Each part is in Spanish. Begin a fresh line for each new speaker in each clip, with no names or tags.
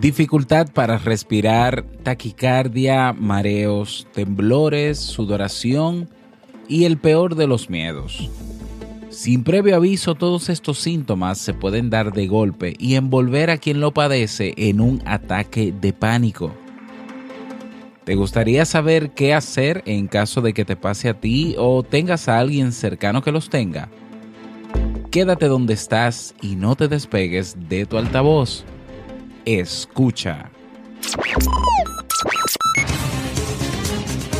Dificultad para respirar, taquicardia, mareos, temblores, sudoración y el peor de los miedos. Sin previo aviso, todos estos síntomas se pueden dar de golpe y envolver a quien lo padece en un ataque de pánico. ¿Te gustaría saber qué hacer en caso de que te pase a ti o tengas a alguien cercano que los tenga? Quédate donde estás y no te despegues de tu altavoz. Escucha.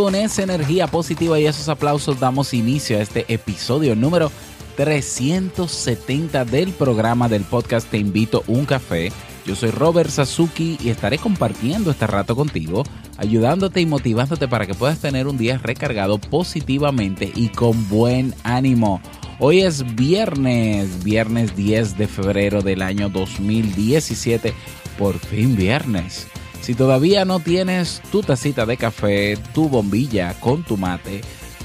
Con esa energía positiva y esos aplausos damos inicio a este episodio número 370 del programa del podcast Te invito un café. Yo soy Robert Sasuki y estaré compartiendo este rato contigo, ayudándote y motivándote para que puedas tener un día recargado positivamente y con buen ánimo. Hoy es viernes, viernes 10 de febrero del año 2017, por fin viernes. Si todavía no tienes tu tacita de café, tu bombilla con tu mate,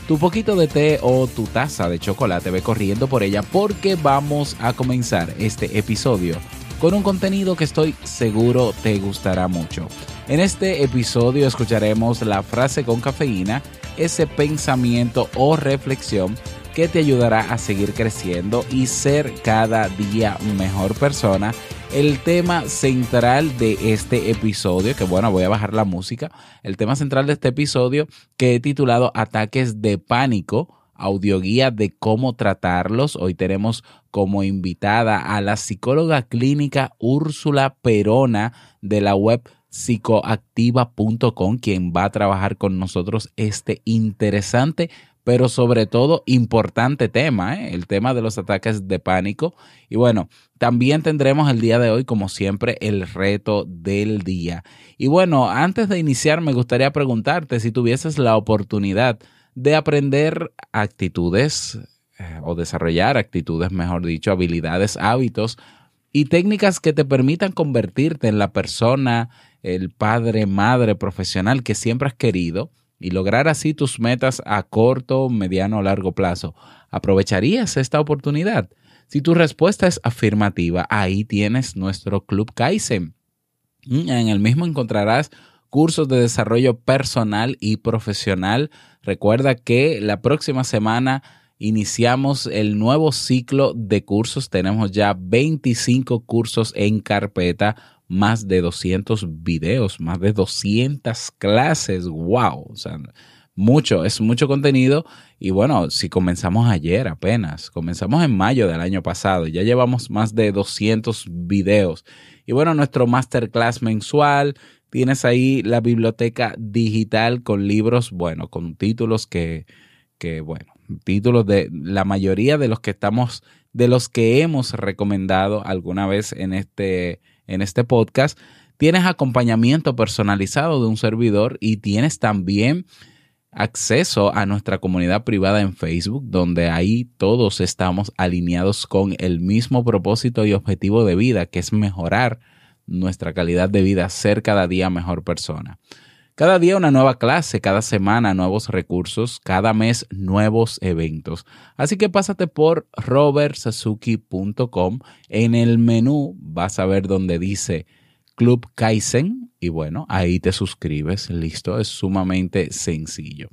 tu poquito de té o tu taza de chocolate, ve corriendo por ella porque vamos a comenzar este episodio con un contenido que estoy seguro te gustará mucho. En este episodio escucharemos la frase con cafeína, ese pensamiento o reflexión que te ayudará a seguir creciendo y ser cada día mejor persona el tema central de este episodio, que bueno, voy a bajar la música, el tema central de este episodio que he titulado Ataques de Pánico, audioguía de cómo tratarlos. Hoy tenemos como invitada a la psicóloga clínica Úrsula Perona de la web psicoactiva.com, quien va a trabajar con nosotros este interesante pero sobre todo importante tema, ¿eh? el tema de los ataques de pánico. Y bueno, también tendremos el día de hoy, como siempre, el reto del día. Y bueno, antes de iniciar, me gustaría preguntarte si tuvieses la oportunidad de aprender actitudes eh, o desarrollar actitudes, mejor dicho, habilidades, hábitos y técnicas que te permitan convertirte en la persona, el padre, madre profesional que siempre has querido y lograr así tus metas a corto, mediano o largo plazo. ¿Aprovecharías esta oportunidad? Si tu respuesta es afirmativa, ahí tienes nuestro Club Kaizen. Mm, en el mismo encontrarás cursos de desarrollo personal y profesional. Recuerda que la próxima semana iniciamos el nuevo ciclo de cursos. Tenemos ya 25 cursos en carpeta más de 200 videos, más de 200 clases. ¡Wow! O sea, mucho, es mucho contenido. Y bueno, si comenzamos ayer apenas, comenzamos en mayo del año pasado, ya llevamos más de 200 videos. Y bueno, nuestro masterclass mensual, tienes ahí la biblioteca digital con libros, bueno, con títulos que, que bueno, títulos de la mayoría de los que estamos, de los que hemos recomendado alguna vez en este en este podcast, tienes acompañamiento personalizado de un servidor y tienes también acceso a nuestra comunidad privada en Facebook, donde ahí todos estamos alineados con el mismo propósito y objetivo de vida, que es mejorar nuestra calidad de vida, ser cada día mejor persona. Cada día una nueva clase, cada semana nuevos recursos, cada mes nuevos eventos. Así que pásate por robertsazuki.com. En el menú vas a ver donde dice Club Kaizen y bueno, ahí te suscribes, listo, es sumamente sencillo.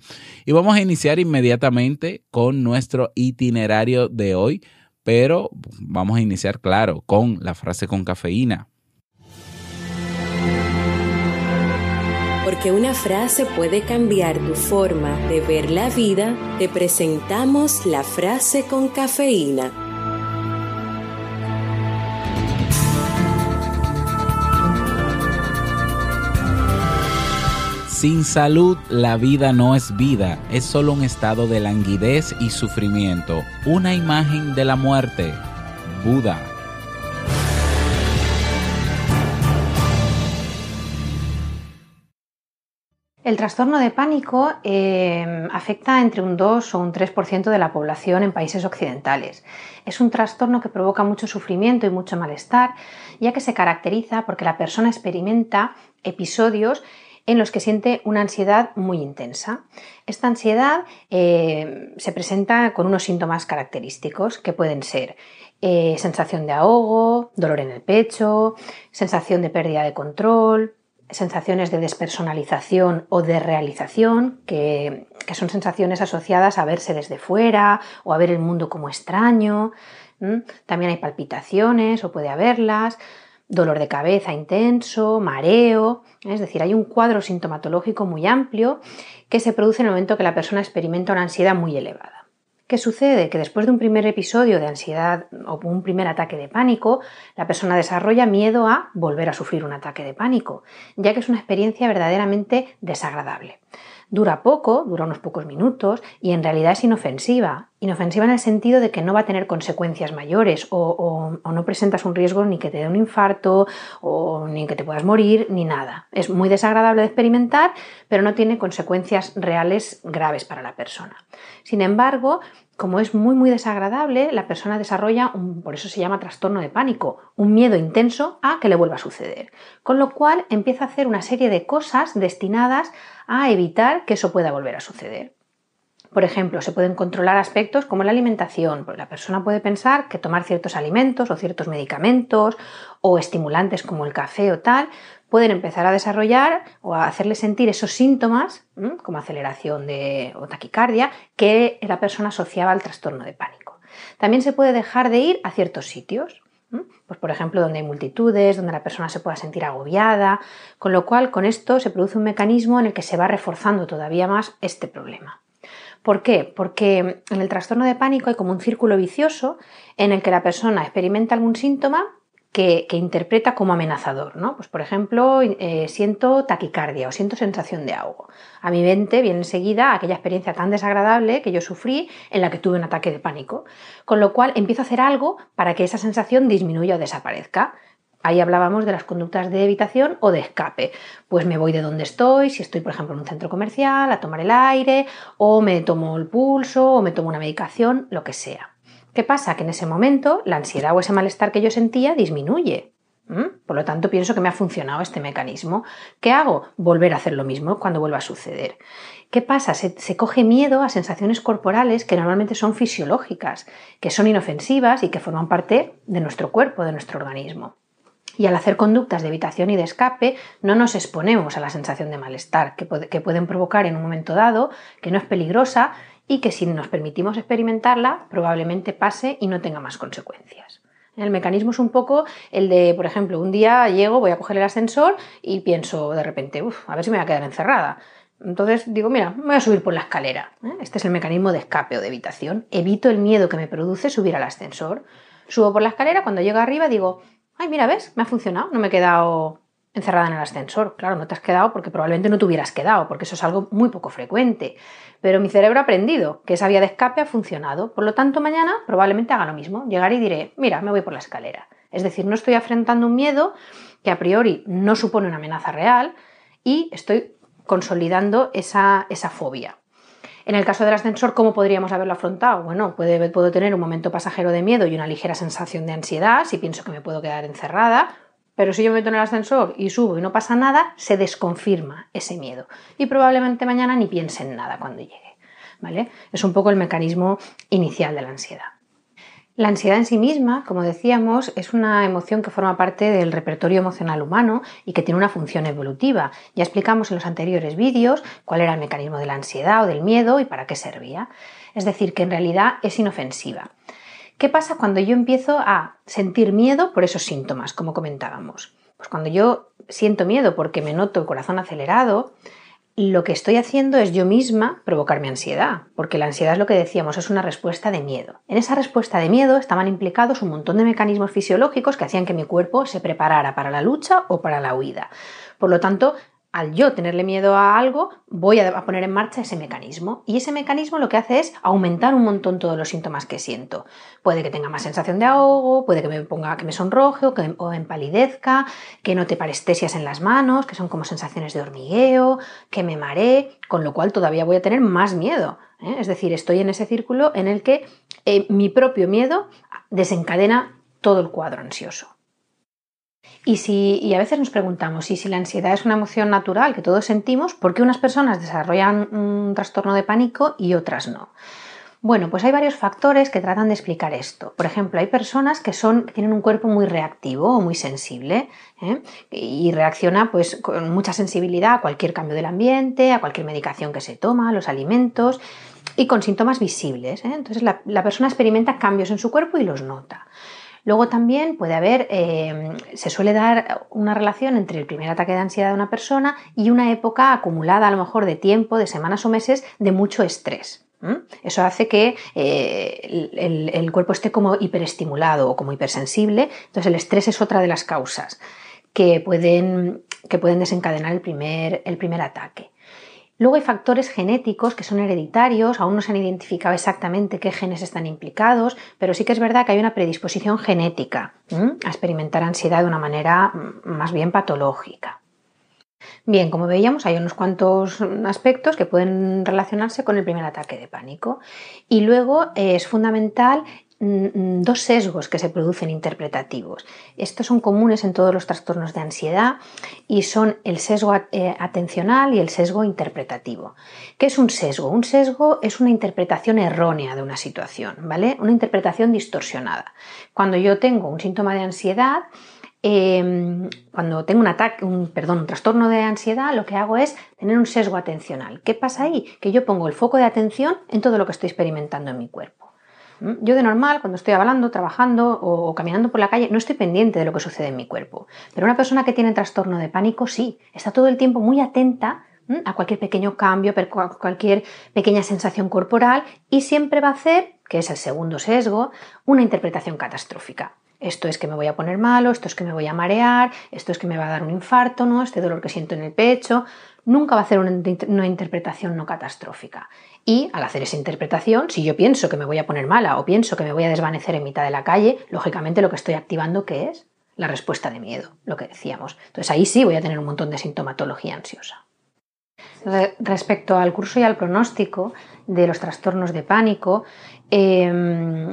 Y vamos a iniciar inmediatamente con nuestro itinerario de hoy, pero vamos a iniciar, claro, con la frase con cafeína.
Porque una frase puede cambiar tu forma de ver la vida, te presentamos la frase con cafeína.
Sin salud, la vida no es vida, es solo un estado de languidez y sufrimiento, una imagen de la muerte. Buda.
El trastorno de pánico eh, afecta entre un 2 o un 3% de la población en países occidentales. Es un trastorno que provoca mucho sufrimiento y mucho malestar, ya que se caracteriza porque la persona experimenta episodios en los que siente una ansiedad muy intensa. Esta ansiedad eh, se presenta con unos síntomas característicos que pueden ser eh, sensación de ahogo, dolor en el pecho, sensación de pérdida de control, sensaciones de despersonalización o de realización, que, son sensaciones asociadas a verse desde fuera o a ver el mundo como extraño. También hay palpitaciones o puede haberlas, dolor de cabeza intenso, mareo, es decir, hay un cuadro sintomatológico muy amplio que se produce en el momento que la persona experimenta una ansiedad muy elevada. ¿Qué sucede? Que después de un primer episodio de ansiedad o un primer ataque de pánico, la persona desarrolla miedo a volver a sufrir un ataque de pánico, ya que es una experiencia verdaderamente desagradable. Dura poco, dura unos pocos minutos y en realidad es inofensiva. Inofensiva en el sentido de que no va a tener consecuencias mayores o, no presentas un riesgo ni que te dé un infarto o ni que te puedas morir ni nada. Es muy desagradable de experimentar, pero no tiene consecuencias reales graves para la persona. Sin embargo, como es muy muy desagradable, la persona desarrolla, un, por eso se llama trastorno de pánico, un miedo intenso a que le vuelva a suceder. Con lo cual empieza a hacer una serie de cosas destinadas a evitar que eso pueda volver a suceder. Por ejemplo, se pueden controlar aspectos como la alimentación, la persona puede pensar que tomar ciertos alimentos o ciertos medicamentos o estimulantes como el café o tal pueden empezar a desarrollar o a hacerle sentir esos síntomas, como aceleración de, o taquicardia, que la persona asociaba al trastorno de pánico. También se puede dejar de ir a ciertos sitios, pues por ejemplo donde hay multitudes, donde la persona se pueda sentir agobiada, con lo cual con esto se produce un mecanismo en el que se va reforzando todavía más este problema. ¿Por qué? Porque en el trastorno de pánico hay como un círculo vicioso en el que la persona experimenta algún síntoma que, interpreta como amenazador, ¿no? Pues por ejemplo, eh, siento taquicardia o siento sensación de ahogo. A mi mente viene enseguida aquella experiencia tan desagradable que yo sufrí en la que tuve un ataque de pánico, con lo cual empiezo a hacer algo para que esa sensación disminuya o desaparezca. Ahí hablábamos de las conductas de evitación o de escape. Pues me voy de donde estoy, si estoy, por ejemplo, en un centro comercial, a tomar el aire, o me tomo el pulso, o me tomo una medicación, lo que sea. ¿Qué pasa? Que en ese momento la ansiedad o ese malestar que yo sentía disminuye. Por lo tanto, pienso que me ha funcionado este mecanismo. ¿Qué hago? Volver a hacer lo mismo cuando vuelva a suceder. ¿Qué pasa? Se, se, coge miedo a sensaciones corporales que normalmente son fisiológicas, que son inofensivas y que forman parte de nuestro cuerpo, de nuestro organismo. Y al hacer conductas de evitación y de escape, no nos exponemos a la sensación de malestar que, pueden provocar en un momento dado, que no es peligrosa y que si nos permitimos experimentarla, probablemente pase y no tenga más consecuencias. El mecanismo es un poco el de, por ejemplo, un día llego, voy a coger el ascensor y pienso de repente, uff, a ver si me voy a quedar encerrada. Entonces digo, mira, me voy a subir por la escalera. ¿eh? Este es el mecanismo de escape o de evitación. Evito el miedo que me produce subir al ascensor. Subo por la escalera, cuando llego arriba digo, ay, mira, ves, me ha funcionado, no me he quedado encerrada en el ascensor. Claro, no te has quedado porque probablemente no te hubieras quedado, porque eso es algo muy poco frecuente. Pero mi cerebro ha aprendido que esa vía de escape ha funcionado. Por lo tanto, mañana probablemente haga lo mismo. Llegaré y diré, mira, me voy por la escalera. Es decir, no estoy afrontando un miedo que a priori no supone una amenaza real y estoy consolidando esa, esa fobia. En el caso del ascensor, ¿cómo podríamos haberlo afrontado? Bueno, puede, puedo tener un momento pasajero de miedo y una ligera sensación de ansiedad si pienso que me puedo quedar encerrada, pero si yo me meto en el ascensor y subo y no pasa nada, se desconfirma ese miedo y probablemente mañana ni piense en nada cuando llegue. ¿Vale? Es un poco el mecanismo inicial de la ansiedad. La ansiedad en sí misma, como decíamos, es una emoción que forma parte del repertorio emocional humano y que tiene una función evolutiva. Ya explicamos en los anteriores vídeos cuál era el mecanismo de la ansiedad o del miedo y para qué servía. Es decir, que en realidad es inofensiva. ¿Qué pasa cuando yo empiezo a sentir miedo por esos síntomas, como comentábamos? Pues cuando yo siento miedo porque me noto el corazón acelerado, lo que estoy haciendo es yo misma provocarme ansiedad, porque la ansiedad es lo que decíamos, es una respuesta de miedo. En esa respuesta de miedo estaban implicados un montón de mecanismos fisiológicos que hacían que mi cuerpo se preparara para la lucha o para la huida. Por lo tanto, al yo tenerle miedo a algo, voy a poner en marcha ese mecanismo. Y ese mecanismo lo que hace es aumentar un montón todos los síntomas que siento. Puede que tenga más sensación de ahogo, puede que me ponga que me sonroje o que me empalidezca, que note parestesias en las manos, que son como sensaciones de hormigueo, que me maree, con lo cual todavía voy a tener más miedo. ¿eh? Es decir, estoy en ese círculo en el que eh, mi propio miedo desencadena todo el cuadro ansioso. Y, si, y a veces nos preguntamos, ¿y si la ansiedad es una emoción natural que todos sentimos, por qué unas personas desarrollan un trastorno de pánico y otras no? Bueno, pues hay varios factores que tratan de explicar esto. Por ejemplo, hay personas que, son, tienen un cuerpo muy reactivo o muy sensible ¿eh? y reacciona pues, con mucha sensibilidad a cualquier cambio del ambiente, a cualquier medicación que se toma, a los alimentos y con síntomas visibles. ¿eh? Entonces la persona experimenta cambios en su cuerpo y los nota. Luego también puede haber, eh, se suele dar una relación entre el primer ataque de ansiedad de una persona y una época acumulada a lo mejor de tiempo, de semanas o meses, de mucho estrés. Eso hace que eh, el, cuerpo esté como hiperestimulado o como hipersensible. Entonces el estrés es otra de las causas que pueden, que pueden desencadenar el primer, el primer ataque. Luego hay factores genéticos que son hereditarios, aún no se han identificado exactamente qué genes están implicados, pero sí que es verdad que hay una predisposición genética a experimentar ansiedad de una manera mm, más bien patológica. Bien, como veíamos, hay unos cuantos aspectos que pueden relacionarse con el primer ataque de pánico. Y luego eh, es fundamental Mm, dos sesgos que se producen interpretativos. Estos son comunes en todos los trastornos de ansiedad y son el sesgo eh, atencional y el sesgo interpretativo. ¿Qué es un sesgo? Un sesgo es una interpretación errónea de una situación, ¿vale? Una interpretación distorsionada. Cuando yo tengo un síntoma de ansiedad, em, cuando tengo un ataque, un, perdón, un trastorno de ansiedad, lo que hago es tener un sesgo atencional. ¿Qué pasa ahí? Que yo pongo el foco de atención en todo lo que estoy experimentando en mi cuerpo. ¿Mm? Yo de normal, cuando estoy hablando, trabajando o caminando por la calle, no estoy pendiente de lo que sucede en mi cuerpo. Pero una persona que tiene trastorno de pánico sí, está todo el tiempo muy atenta a cualquier pequeño cambio, a cualquier pequeña sensación corporal y siempre va a hacer, que es el segundo sesgo, una interpretación catastrófica. Esto es que me voy a poner malo, esto es que me voy a marear, esto es que me va a dar un infarto, ¿no? Este dolor que siento en el pecho. Nunca va a hacer una interpretación no catastrófica. Y al hacer esa interpretación, si yo pienso que me voy a poner mala o pienso que me voy a desvanecer en mitad de la calle, lógicamente lo que estoy activando ¿qué es la respuesta de miedo, lo que decíamos. Entonces ahí sí voy a tener un montón de sintomatología ansiosa. Respecto al curso y al pronóstico de los trastornos de pánico, em,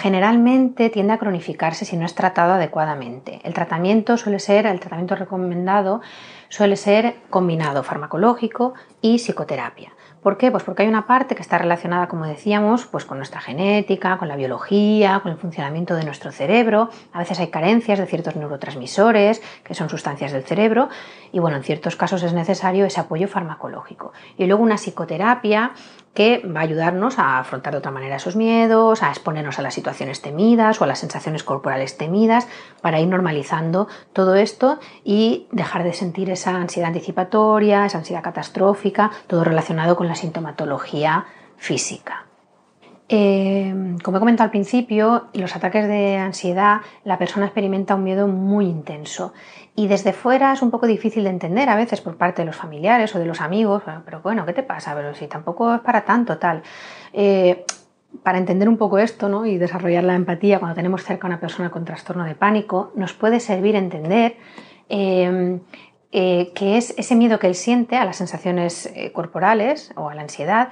generalmente tiende a cronificarse si no es tratado adecuadamente. El tratamiento suele ser, el tratamiento recomendado suele ser combinado farmacológico y psicoterapia. ¿Por qué? Pues porque hay una parte que está relacionada, como decíamos, pues con nuestra genética, con la biología, con el funcionamiento de nuestro cerebro. A veces hay carencias de ciertos neurotransmisores, que son sustancias del cerebro, y bueno, en ciertos casos es necesario ese apoyo farmacológico. Y luego una psicoterapia que va a ayudarnos a afrontar de otra manera esos miedos, a exponernos a las situaciones temidas o a las sensaciones corporales temidas, para ir normalizando todo esto y dejar de sentir esa ansiedad anticipatoria, esa ansiedad catastrófica, todo relacionado con la sintomatología física. Eh, como he comentado al principio, los ataques de ansiedad, la persona experimenta un miedo muy intenso y desde fuera es un poco difícil de entender a veces por parte de los familiares o de los amigos, pero bueno, ¿qué te pasa? Pero si tampoco es para tanto tal. Eh, para entender un poco esto ¿no? y desarrollar la empatía cuando tenemos cerca a una persona con trastorno de pánico, nos puede servir entender eh, eh, que es ese miedo que él siente a las sensaciones eh, corporales o a la ansiedad,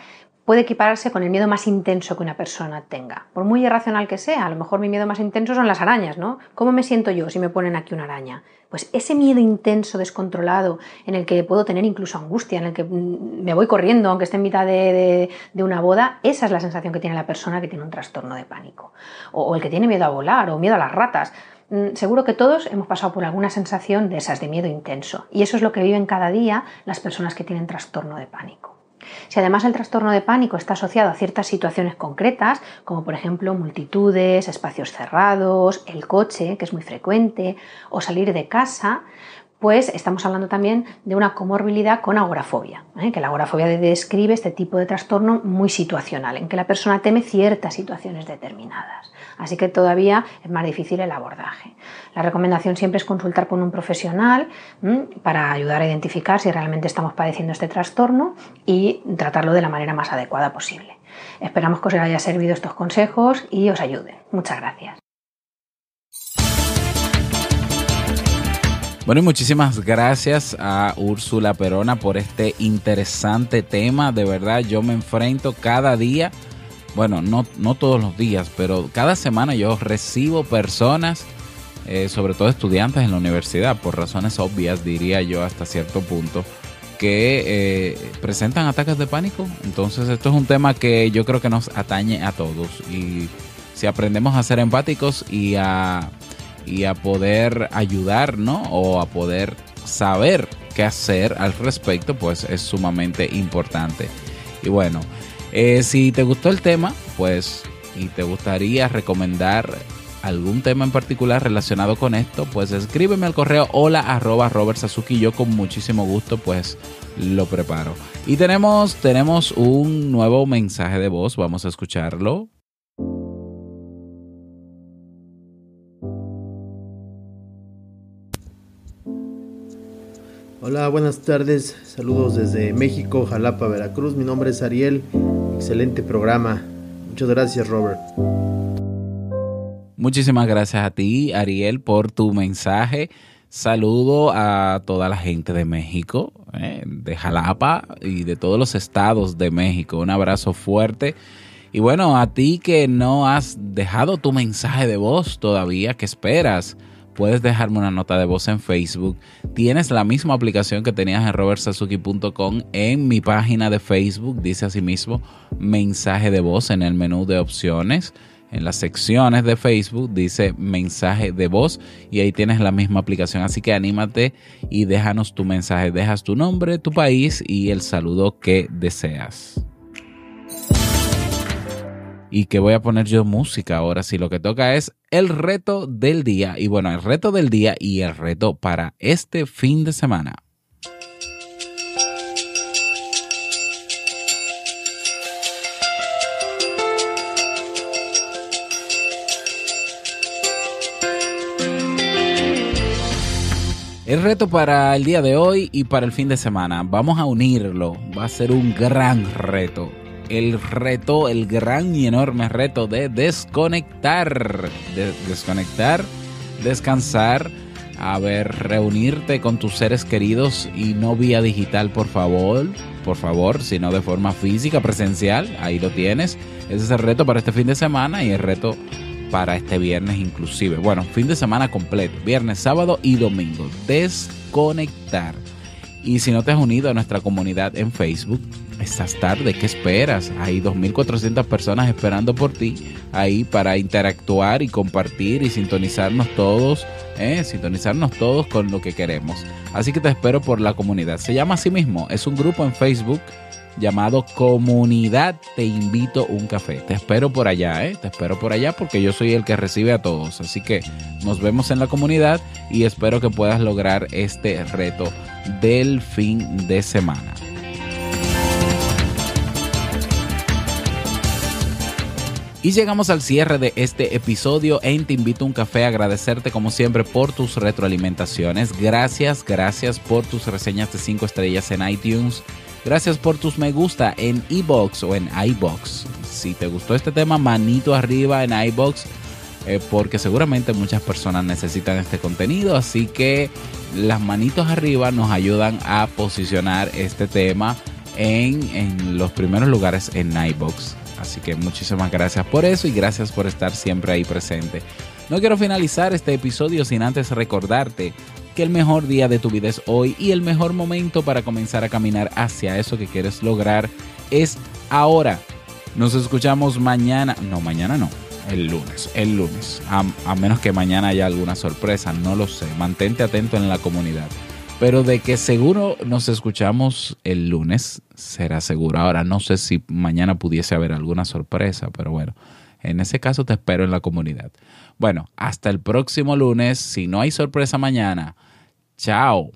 puede equipararse con el miedo más intenso que una persona tenga. Por muy irracional que sea, a lo mejor mi miedo más intenso son las arañas, ¿no? ¿Cómo me siento yo si me ponen aquí una araña? Pues ese miedo intenso, descontrolado, en el que puedo tener incluso angustia, en el que mm, me voy corriendo aunque esté en mitad de, una boda, esa es la sensación que tiene la persona que tiene un trastorno de pánico. o el que tiene miedo a volar o miedo a las ratas. Mm, seguro que todos hemos pasado por alguna sensación de esas, de miedo intenso. Y eso es lo que viven cada día las personas que tienen trastorno de pánico. Si además el trastorno de pánico está asociado a ciertas situaciones concretas, como por ejemplo multitudes, espacios cerrados, el coche, que es muy frecuente, o salir de casa, pues estamos hablando también de una comorbilidad con agorafobia, ¿eh? que la agorafobia describe este tipo de trastorno muy situacional, en que la persona teme ciertas situaciones determinadas. Así que todavía es más difícil el abordaje. La recomendación siempre es consultar con un profesional para ayudar a identificar si realmente estamos padeciendo este trastorno y tratarlo de la manera más adecuada posible. Esperamos que os haya servido estos consejos y os ayuden. Muchas gracias.
Bueno, y muchísimas gracias a Úrsula Perona por este interesante tema. De verdad, yo me enfrento cada día, bueno, no, no todos los días, pero cada semana yo recibo personas, eh, sobre todo estudiantes en la universidad, por razones obvias, diría yo, hasta cierto punto, que eh, presentan ataques de pánico. Entonces, esto es un tema que yo creo que nos atañe a todos. Y si aprendemos a ser empáticos y a y a poder ayudar, ¿no? O a poder saber qué hacer al respecto, pues es sumamente importante. Y bueno, eh, si te gustó el tema, pues y te gustaría recomendar algún tema en particular relacionado con esto, pues escríbeme al correo hola arroba Robert. Yo con muchísimo gusto pues lo preparo. Y tenemos, tenemos un nuevo mensaje de voz, vamos a escucharlo.
Hola, buenas tardes. Saludos desde México, Jalapa, Veracruz. Mi nombre es Ariel. Excelente programa. Muchas gracias, Robert.
Muchísimas gracias a ti, Ariel, por tu mensaje. Saludo a toda la gente de México, eh, de Jalapa y de todos los estados de México. Un abrazo fuerte. Y bueno, a ti que no has dejado tu mensaje de voz todavía, ¿qué esperas? Puedes dejarme una nota de voz en Facebook. Tienes la misma aplicación que tenías en robertsazuki.com en mi página de Facebook. Dice asimismo mensaje de voz en el menú de opciones. En las secciones de Facebook dice mensaje de voz y ahí tienes la misma aplicación. Así que anímate y déjanos tu mensaje. Dejas tu nombre, tu país y el saludo que deseas y que voy a poner yo música ahora. Si lo que toca es el reto del día. Y bueno, el reto del día y el reto para este fin de semana. El reto para el día de hoy y para el fin de semana, vamos a unirlo, va a ser un gran reto el reto, el gran y enorme reto de desconectar, de desconectar, descansar, a ver, reunirte con tus seres queridos y no vía digital, por favor, por favor, sino de forma física, presencial, ahí lo tienes. Ese es el reto para este fin de semana y el reto para este viernes inclusive. Bueno, fin de semana completo, viernes, sábado y domingo. Desconectar. Y si no te has unido a nuestra comunidad en Facebook, estás tarde, ¿qué esperas? Hay 2.400 personas esperando por ti ahí para interactuar y compartir y sintonizarnos todos, ¿eh? sintonizarnos todos con lo que queremos. Así que te espero por la comunidad. Se llama así mismo, es un grupo en Facebook llamado Comunidad Te Invito un Café. Te espero por allá, ¿eh? Te espero por allá porque yo soy el que recibe a todos. Así que nos vemos en la comunidad y espero que puedas lograr este reto del fin de semana. Y llegamos al cierre de este episodio en Te Invito a un Café. Agradecerte como siempre por tus retroalimentaciones. Gracias, gracias por tus reseñas de 5 estrellas en iTunes. Gracias por tus me gusta en iBox o en iBox. Si te gustó este tema, manito arriba en iBox. Eh, porque seguramente muchas personas necesitan este contenido. Así que las manitos arriba nos ayudan a posicionar este tema en, en los primeros lugares en iBox. Así que muchísimas gracias por eso y gracias por estar siempre ahí presente. No quiero finalizar este episodio sin antes recordarte que el mejor día de tu vida es hoy y el mejor momento para comenzar a caminar hacia eso que quieres lograr es ahora. Nos escuchamos mañana, no, mañana no, el lunes, el lunes, a, a menos que mañana haya alguna sorpresa, no lo sé, mantente atento en la comunidad. Pero de que seguro nos escuchamos el lunes, será seguro. Ahora no sé si mañana pudiese haber alguna sorpresa, pero bueno, en ese caso te espero en la comunidad. Bueno, hasta el próximo lunes. Si no hay sorpresa mañana, chao.